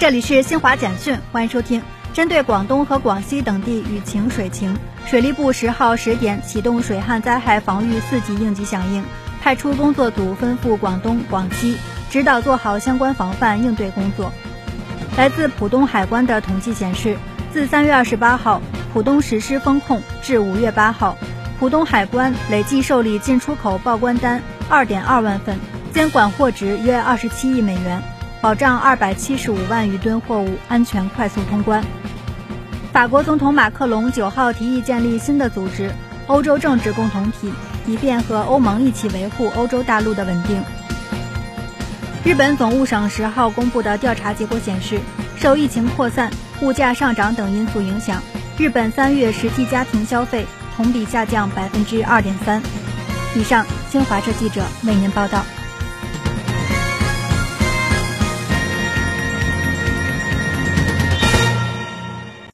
这里是新华简讯，欢迎收听。针对广东和广西等地雨情水情，水利部十号十点启动水旱灾害防御四级应急响应，派出工作组奔赴广东、广西，指导做好相关防范应对工作。来自浦东海关的统计显示，自三月二十八号浦东实施封控至五月八号，浦东海关累计受理进出口报关单二点二万份，监管货值约二十七亿美元。保障二百七十五万余吨货物安全快速通关。法国总统马克龙九号提议建立新的组织——欧洲政治共同体，以便和欧盟一起维护欧洲大陆的稳定。日本总务省十号公布的调查结果显示，受疫情扩散、物价上涨等因素影响，日本三月实际家庭消费同比下降百分之二点三。以上，新华社记者为您报道。